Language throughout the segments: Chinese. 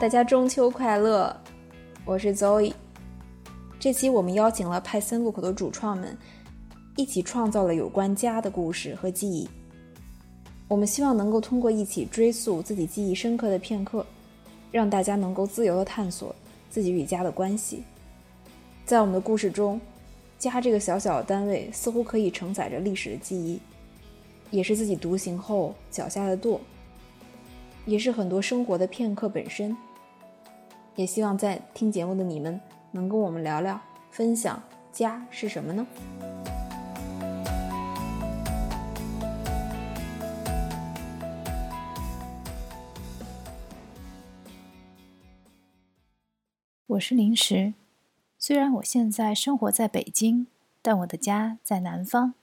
大家中秋快乐！我是 Zoe。这期我们邀请了派森路口的主创们，一起创造了有关家的故事和记忆。我们希望能够通过一起追溯自己记忆深刻的片刻，让大家能够自由地探索自己与家的关系。在我们的故事中，家这个小小的单位似乎可以承载着历史的记忆，也是自己独行后脚下的舵，也是很多生活的片刻本身。也希望在听节目的你们能跟我们聊聊，分享家是什么呢？我是林石。虽然我现在生活在北京，但我的家在南方，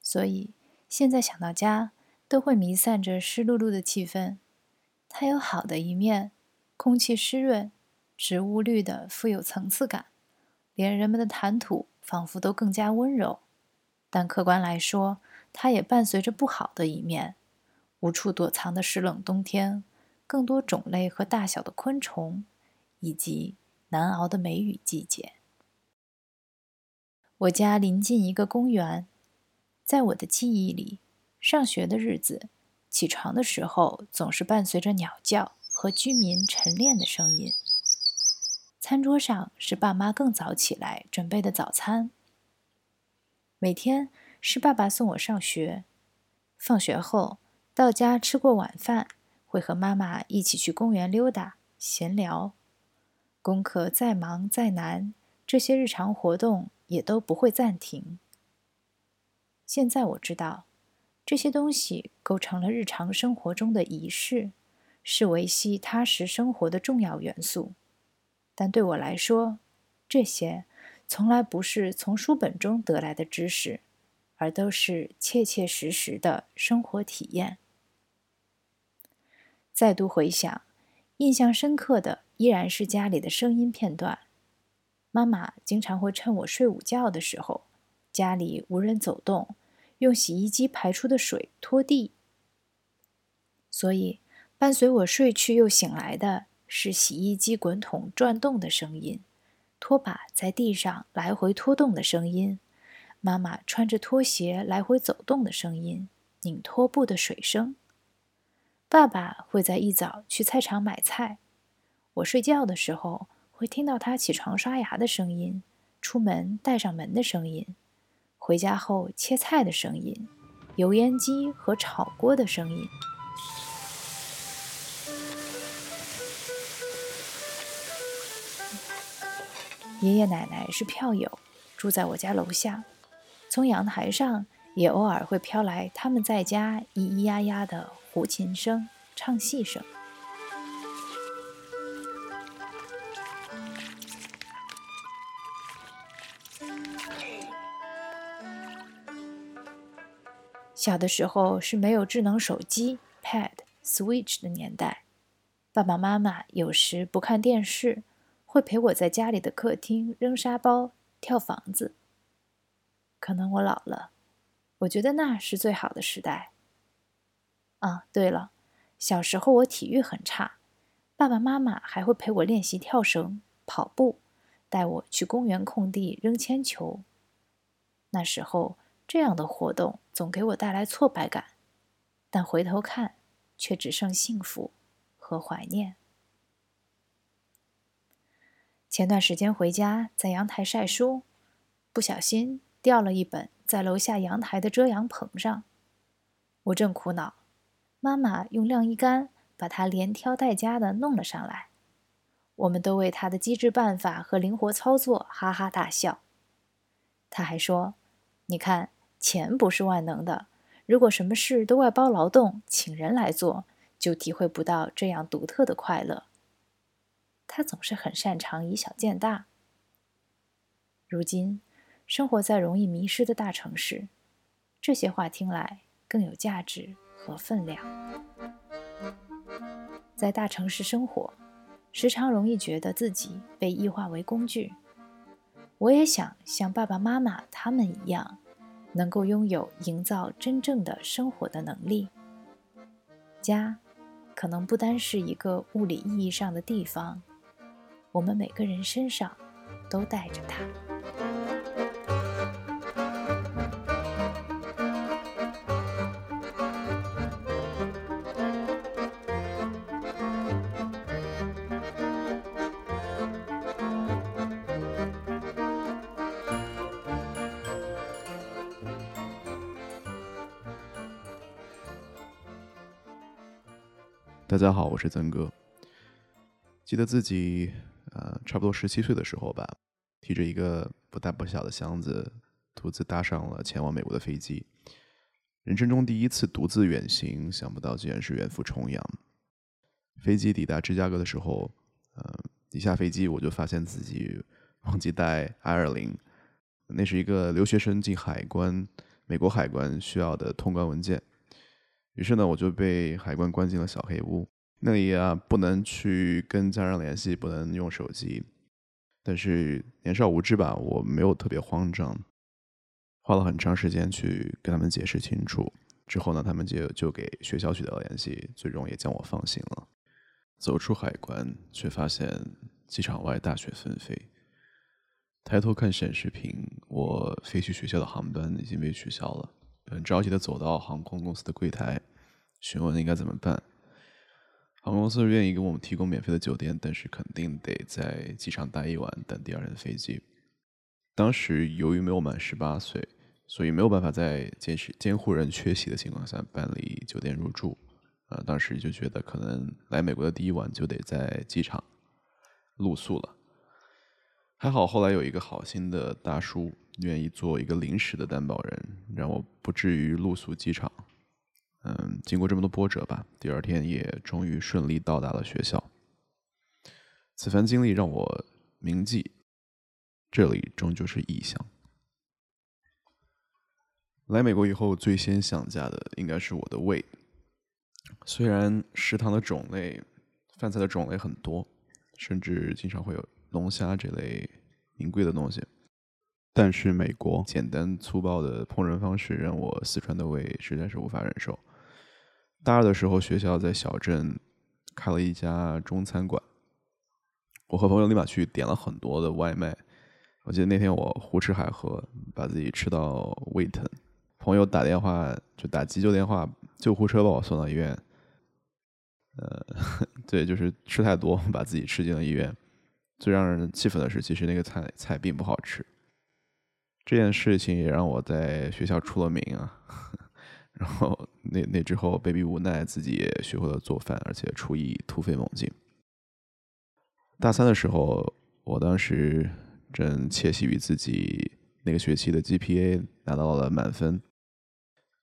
所以现在想到家，都会弥散着湿漉漉的气氛。它有好的一面，空气湿润，植物绿的富有层次感，连人们的谈吐仿佛都更加温柔。但客观来说，它也伴随着不好的一面：无处躲藏的湿冷冬天，更多种类和大小的昆虫，以及……难熬的梅雨季节。我家临近一个公园，在我的记忆里，上学的日子，起床的时候总是伴随着鸟叫和居民晨练的声音。餐桌上是爸妈更早起来准备的早餐。每天是爸爸送我上学，放学后到家吃过晚饭，会和妈妈一起去公园溜达闲聊。功课再忙再难，这些日常活动也都不会暂停。现在我知道，这些东西构成了日常生活中的仪式，是维系踏实生活的重要元素。但对我来说，这些从来不是从书本中得来的知识，而都是切切实实的生活体验。再度回想，印象深刻的。依然是家里的声音片段。妈妈经常会趁我睡午觉的时候，家里无人走动，用洗衣机排出的水拖地。所以，伴随我睡去又醒来的是洗衣机滚筒转动的声音，拖把在地上来回拖动的声音，妈妈穿着拖鞋来回走动的声音，拧拖布的水声。爸爸会在一早去菜场买菜。我睡觉的时候会听到他起床刷牙的声音，出门带上门的声音，回家后切菜的声音，油烟机和炒锅的声音。爷爷奶奶是票友，住在我家楼下，从阳台上也偶尔会飘来他们在家咿咿呀呀的胡琴声、唱戏声。小的时候是没有智能手机、Pad、Switch 的年代，爸爸妈妈有时不看电视，会陪我在家里的客厅扔沙包、跳房子。可能我老了，我觉得那是最好的时代。啊，对了，小时候我体育很差，爸爸妈妈还会陪我练习跳绳、跑步，带我去公园空地扔铅球。那时候。这样的活动总给我带来挫败感，但回头看，却只剩幸福和怀念。前段时间回家，在阳台晒书，不小心掉了一本在楼下阳台的遮阳棚上。我正苦恼，妈妈用晾衣杆把它连挑带夹的弄了上来。我们都为她的机智办法和灵活操作哈哈大笑。她还说：“你看。”钱不是万能的，如果什么事都外包劳动，请人来做，就体会不到这样独特的快乐。他总是很擅长以小见大。如今，生活在容易迷失的大城市，这些话听来更有价值和分量。在大城市生活，时常容易觉得自己被异化为工具。我也想像爸爸妈妈他们一样。能够拥有营造真正的生活的能力，家可能不单是一个物理意义上的地方，我们每个人身上都带着它。大家好，我是曾哥。记得自己呃，差不多十七岁的时候吧，提着一个不大不小的箱子，独自搭上了前往美国的飞机。人生中第一次独自远行，想不到竟然是远赴重洋。飞机抵达芝加哥的时候，呃，一下飞机我就发现自己忘记带 I 二零，那是一个留学生进海关，美国海关需要的通关文件。于是呢，我就被海关关进了小黑屋。那里啊，不能去跟家人联系，不能用手机。但是年少无知吧，我没有特别慌张，花了很长时间去跟他们解释清楚。之后呢，他们就就给学校取得了联系，最终也将我放行了。走出海关，却发现机场外大雪纷飞。抬头看显示屏，我飞去学校的航班已经被取消了。很着急的走到航空公司的柜台，询问应该怎么办。航空公司愿意给我们提供免费的酒店，但是肯定得在机场待一晚，等第二天的飞机。当时由于没有满十八岁，所以没有办法在监视监护人缺席的情况下办理酒店入住。呃，当时就觉得可能来美国的第一晚就得在机场露宿了。还好后来有一个好心的大叔。愿意做一个临时的担保人，让我不至于露宿机场。经过这么多波折吧，第二天也终于顺利到达了学校。此番经历让我铭记，这里终究是异乡。来美国以后，最先想家的应该是我的胃。虽然食堂的种类、饭菜的种类很多，甚至经常会有龙虾这类名贵的东西。但是美国简单粗暴的烹饪方式让我四川的胃实在是无法忍受。大二的时候，学校在小镇开了一家中餐馆，我和朋友立马去点了很多的外卖。我记得那天我胡吃海喝，把自己吃到胃疼。朋友打电话就打急救电话，救护车把我送到医院。呃，对，就是吃太多，把自己吃进了医院。最让人气愤的是，其实那个菜菜并不好吃。这件事情也让我在学校出了名啊，然后那那之后被逼无奈，自己也学会了做饭，而且厨艺突飞猛进。大三的时候，我当时正窃喜于自己那个学期的 GPA 拿到了满分，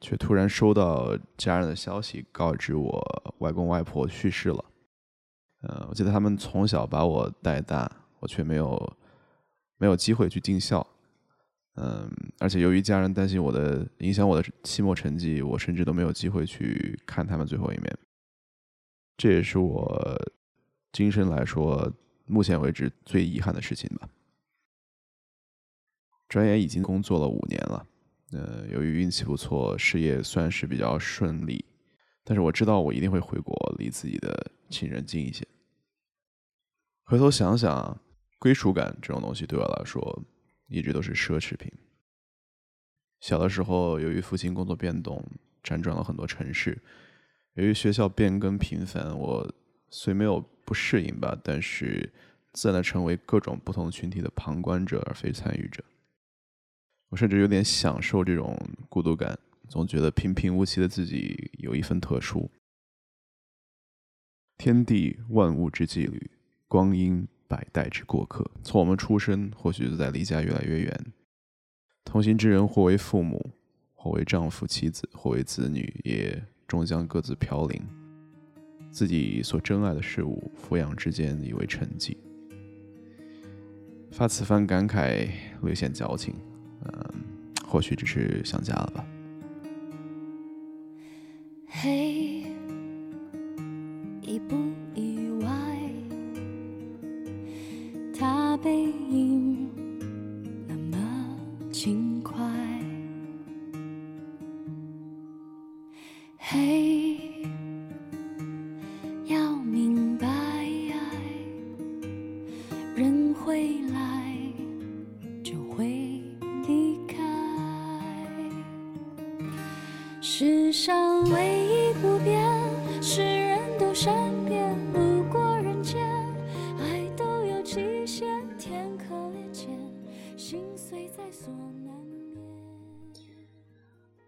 却突然收到家人的消息，告知我外公外婆去世了。呃，我记得他们从小把我带大，我却没有没有机会去尽孝。嗯，而且由于家人担心我的影响我的期末成绩，我甚至都没有机会去看他们最后一面。这也是我今生来说目前为止最遗憾的事情吧。转眼已经工作了五年了，呃，由于运气不错，事业算是比较顺利，但是我知道我一定会回国，离自己的亲人近一些。回头想想，归属感这种东西对我来说。一直都是奢侈品。小的时候，由于父亲工作变动，辗转了很多城市；由于学校变更频繁，我虽没有不适应吧，但是自然的成为各种不同群体的旁观者，而非参与者。我甚至有点享受这种孤独感，总觉得平平无奇的自己有一份特殊。天地万物之纪律，光阴。百代之过客，从我们出生，或许就在离家越来越远。同行之人，或为父母，或为丈夫、妻子，或为子女，也终将各自飘零。自己所珍爱的事物，俯仰之间，以为沉寂。发此番感慨，略显矫情。嗯，或许只是想家了吧。嘿，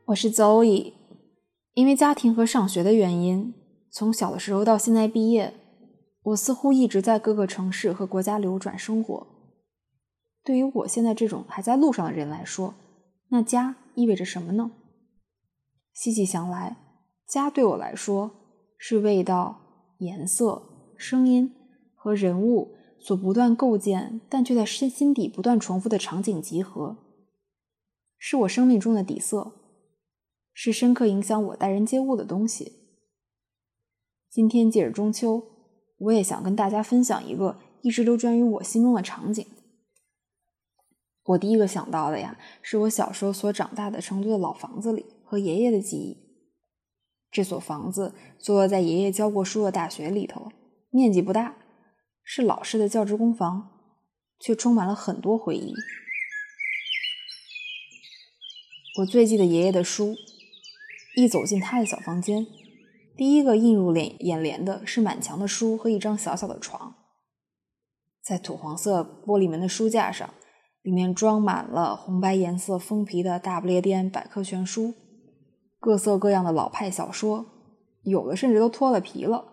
我是 Zoe，因为家庭和上学的原因，从小的时候到现在毕业，我似乎一直在各个城市和国家流转生活。对于我现在这种还在路上的人来说，那家意味着什么呢？细细想来，家对我来说是味道、颜色、声音和人物所不断构建，但却在身心底不断重复的场景集合，是我生命中的底色。是深刻影响我待人接物的东西。今天借着中秋，我也想跟大家分享一个一直流转于我心中的场景。我第一个想到的呀，是我小时候所长大的成都的老房子里和爷爷的记忆。这所房子坐落在爷爷教过书的大学里头，面积不大，是老式的教职工房，却充满了很多回忆。我最记得爷爷的书。一走进他的小房间，第一个映入脸眼帘的是满墙的书和一张小小的床。在土黄色玻璃门的书架上，里面装满了红白颜色封皮的大不列颠百科全书，各色各样的老派小说，有的甚至都脱了皮了。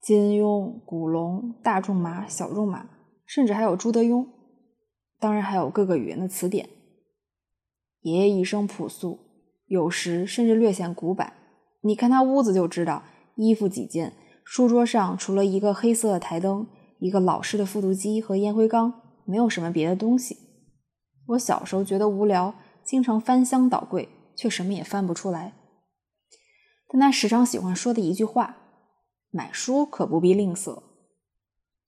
金庸、古龙、大仲马、小仲马，甚至还有朱德庸，当然还有各个语言的词典。爷爷一生朴素。有时甚至略显古板，你看他屋子就知道，衣服几件，书桌上除了一个黑色的台灯，一个老式的复读机和烟灰缸，没有什么别的东西。我小时候觉得无聊，经常翻箱倒柜，却什么也翻不出来。但他时常喜欢说的一句话：“买书可不必吝啬。”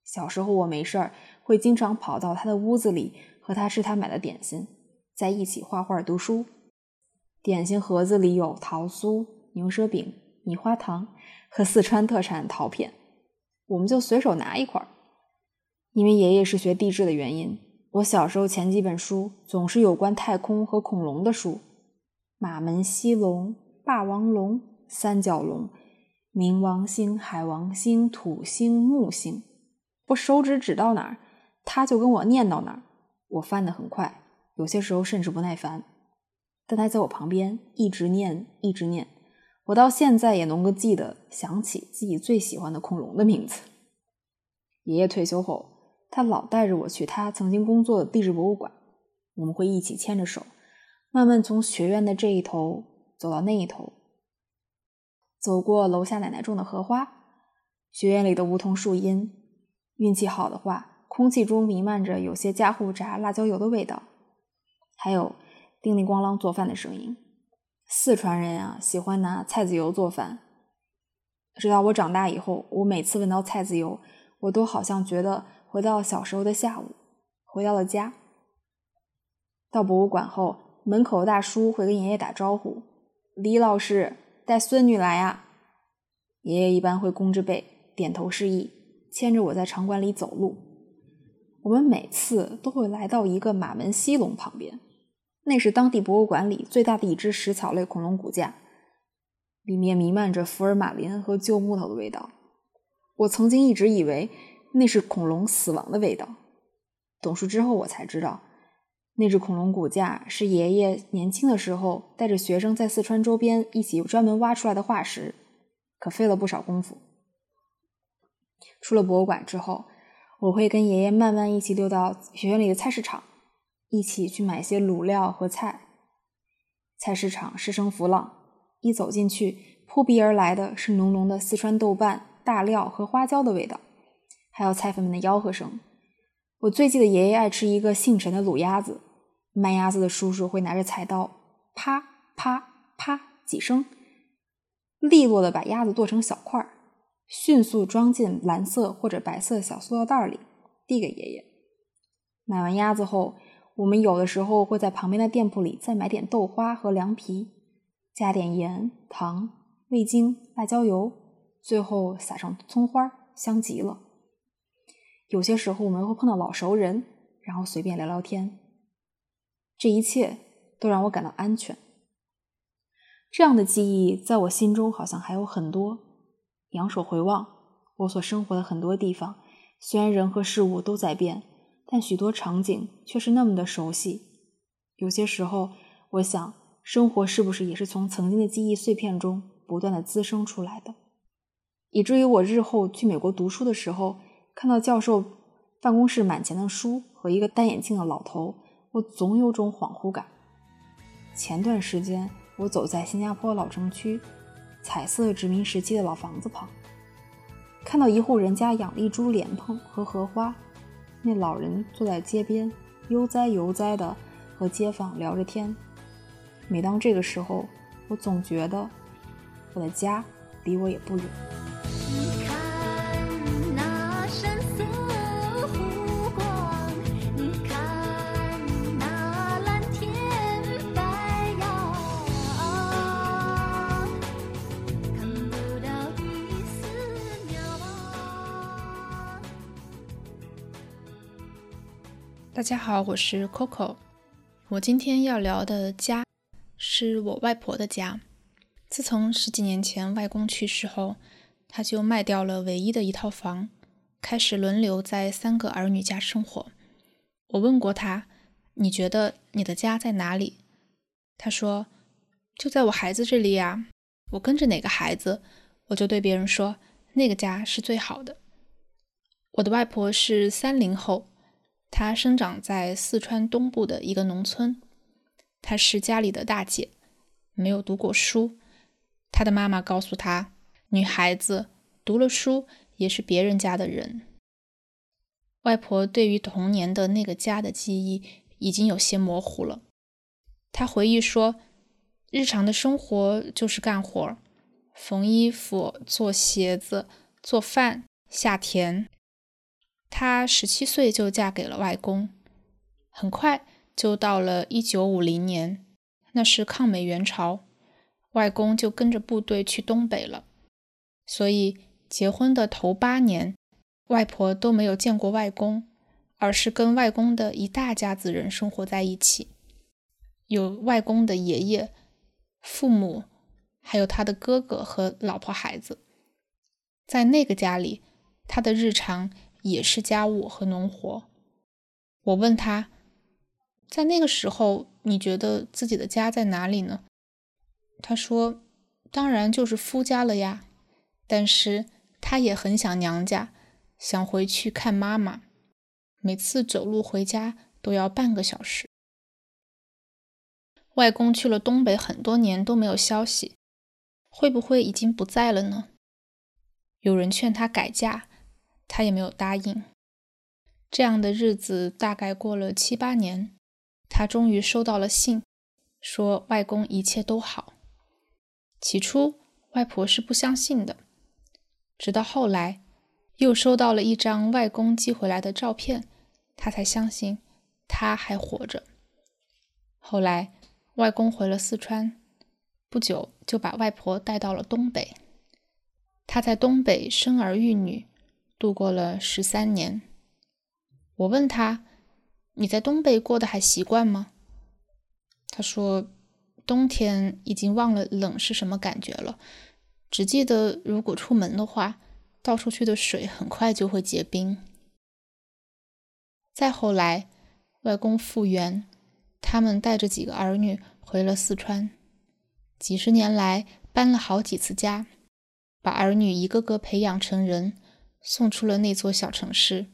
小时候我没事儿，会经常跑到他的屋子里，和他吃他买的点心，在一起画画读书。点心盒子里有桃酥、牛舌饼、米花糖和四川特产桃片，我们就随手拿一块儿。因为爷爷是学地质的原因，我小时候前几本书总是有关太空和恐龙的书：马门溪龙、霸王龙、三角龙、冥王星、海王星、土星、木星。我手指指到哪儿，他就跟我念到哪儿。我翻得很快，有些时候甚至不耐烦。但他在我旁边一直念，一直念，我到现在也能够记得想起自己最喜欢的恐龙的名字。爷爷退休后，他老带着我去他曾经工作的地质博物馆，我们会一起牵着手，慢慢从学院的这一头走到那一头，走过楼下奶奶种的荷花，学院里的梧桐树荫，运气好的话，空气中弥漫着有些家户炸辣椒油的味道，还有。叮铃咣啷做饭的声音，四川人啊喜欢拿菜籽油做饭。直到我长大以后，我每次闻到菜籽油，我都好像觉得回到小时候的下午，回到了家。到博物馆后，门口大叔会跟爷爷打招呼：“李老师带孙女来啊。”爷爷一般会弓着背，点头示意，牵着我在场馆里走路。我们每次都会来到一个马门溪龙旁边。那是当地博物馆里最大的一只食草类恐龙骨架，里面弥漫着福尔马林和旧木头的味道。我曾经一直以为那是恐龙死亡的味道，懂事之后我才知道，那只恐龙骨架是爷爷年轻的时候带着学生在四川周边一起专门挖出来的化石，可费了不少功夫。出了博物馆之后，我会跟爷爷慢慢一起溜到学院里的菜市场。一起去买些卤料和菜。菜市场师生浮浪，一走进去，扑鼻而来的是浓浓的四川豆瓣、大料和花椒的味道，还有菜贩们的吆喝声。我最记得爷爷爱吃一个姓陈的卤鸭子，卖鸭子的叔叔会拿着菜刀，啪啪啪几声，利落的把鸭子剁成小块儿，迅速装进蓝色或者白色小塑料袋里，递给爷爷。买完鸭子后。我们有的时候会在旁边的店铺里再买点豆花和凉皮，加点盐、糖、味精、辣椒油，最后撒上葱花，香极了。有些时候我们会碰到老熟人，然后随便聊聊天。这一切都让我感到安全。这样的记忆在我心中好像还有很多。仰首回望，我所生活的很多地方，虽然人和事物都在变，但许多场景却是那么的熟悉。有些时候，我想，生活是不是也是从曾经的记忆碎片中不断的滋生出来的？以至于我日后去美国读书的时候，看到教授办公室满墙的书和一个戴眼镜的老头，我总有种恍惚感。前段时间，我走在新加坡老城区彩色殖民时期的老房子旁，看到一户人家养了一株莲蓬和荷花，那老人坐在街边，悠哉悠哉的和街坊聊着天。每当这个时候，我总觉得我的家离我也不远。大家好，我是 Coco。我今天要聊的家是我外婆的家。自从十几年前外公去世后，她就卖掉了唯一的一套房，开始轮流在三个儿女家生活。我问过她：“你觉得你的家在哪里？”她说：“就在我孩子这里呀。我跟着哪个孩子，我就对别人说那个家是最好的。”我的外婆是三零后。她生长在四川东部的一个农村，她是家里的大姐，没有读过书。她的妈妈告诉她，女孩子读了书也是别人家的人。外婆对于童年的那个家的记忆已经有些模糊了。她回忆说，日常的生活就是干活，缝衣服、做鞋子、做饭、下田。她十七岁就嫁给了外公，很快就到了一九五零年，那是抗美援朝，外公就跟着部队去东北了。所以结婚的头八年，外婆都没有见过外公，而是跟外公的一大家子人生活在一起，有外公的爷爷、父母，还有他的哥哥和老婆孩子。在那个家里，他的日常。也是家务和农活。我问他，在那个时候，你觉得自己的家在哪里呢？他说，当然就是夫家了呀。但是他也很想娘家，想回去看妈妈。每次走路回家都要半个小时。外公去了东北很多年都没有消息，会不会已经不在了呢？有人劝他改嫁。他也没有答应。这样的日子大概过了七八年，他终于收到了信，说外公一切都好。起初，外婆是不相信的，直到后来又收到了一张外公寄回来的照片，他才相信他还活着。后来，外公回了四川，不久就把外婆带到了东北。他在东北生儿育女。度过了十三年，我问他：“你在东北过得还习惯吗？”他说：“冬天已经忘了冷是什么感觉了，只记得如果出门的话，倒出去的水很快就会结冰。”再后来，外公复原，他们带着几个儿女回了四川，几十年来搬了好几次家，把儿女一个个培养成人。送出了那座小城市。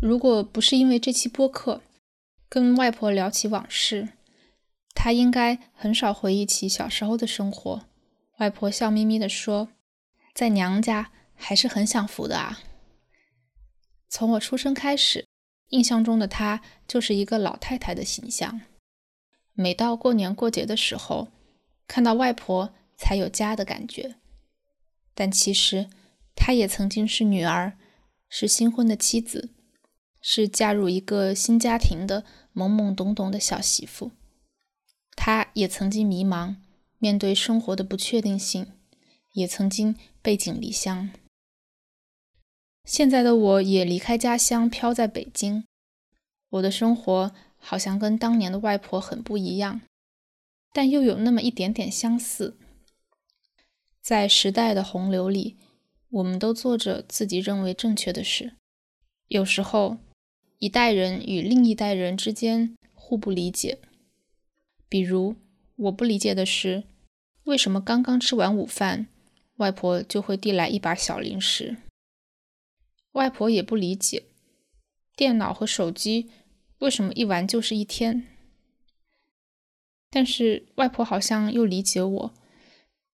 如果不是因为这期播客，跟外婆聊起往事，她应该很少回忆起小时候的生活。外婆笑眯眯地说：“在娘家还是很享福的啊。”从我出生开始，印象中的她就是一个老太太的形象。每到过年过节的时候，看到外婆才有家的感觉。但其实。她也曾经是女儿，是新婚的妻子，是嫁入一个新家庭的懵懵懂懂的小媳妇。她也曾经迷茫，面对生活的不确定性，也曾经背井离乡。现在的我也离开家乡，飘在北京。我的生活好像跟当年的外婆很不一样。但又有那么一点点相似。在时代的洪流里，我们都做着自己认为正确的事。有时候，一代人与另一代人之间互不理解。比如，我不理解的是，为什么刚刚吃完午饭，外婆就会递来一把小零食。外婆也不理解，电脑和手机为什么一玩就是一天。但是外婆好像又理解我。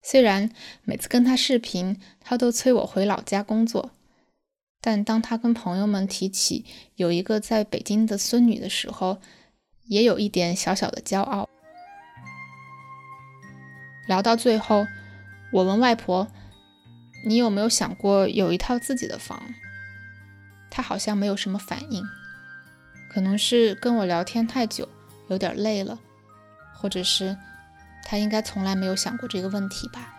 虽然每次跟他视频，他都催我回老家工作，但当他跟朋友们提起有一个在北京的孙女的时候，也有一点小小的骄傲。聊到最后，我问外婆：“你有没有想过有一套自己的房？”她好像没有什么反应，可能是跟我聊天太久，有点累了，或者是。他应该从来没有想过这个问题吧。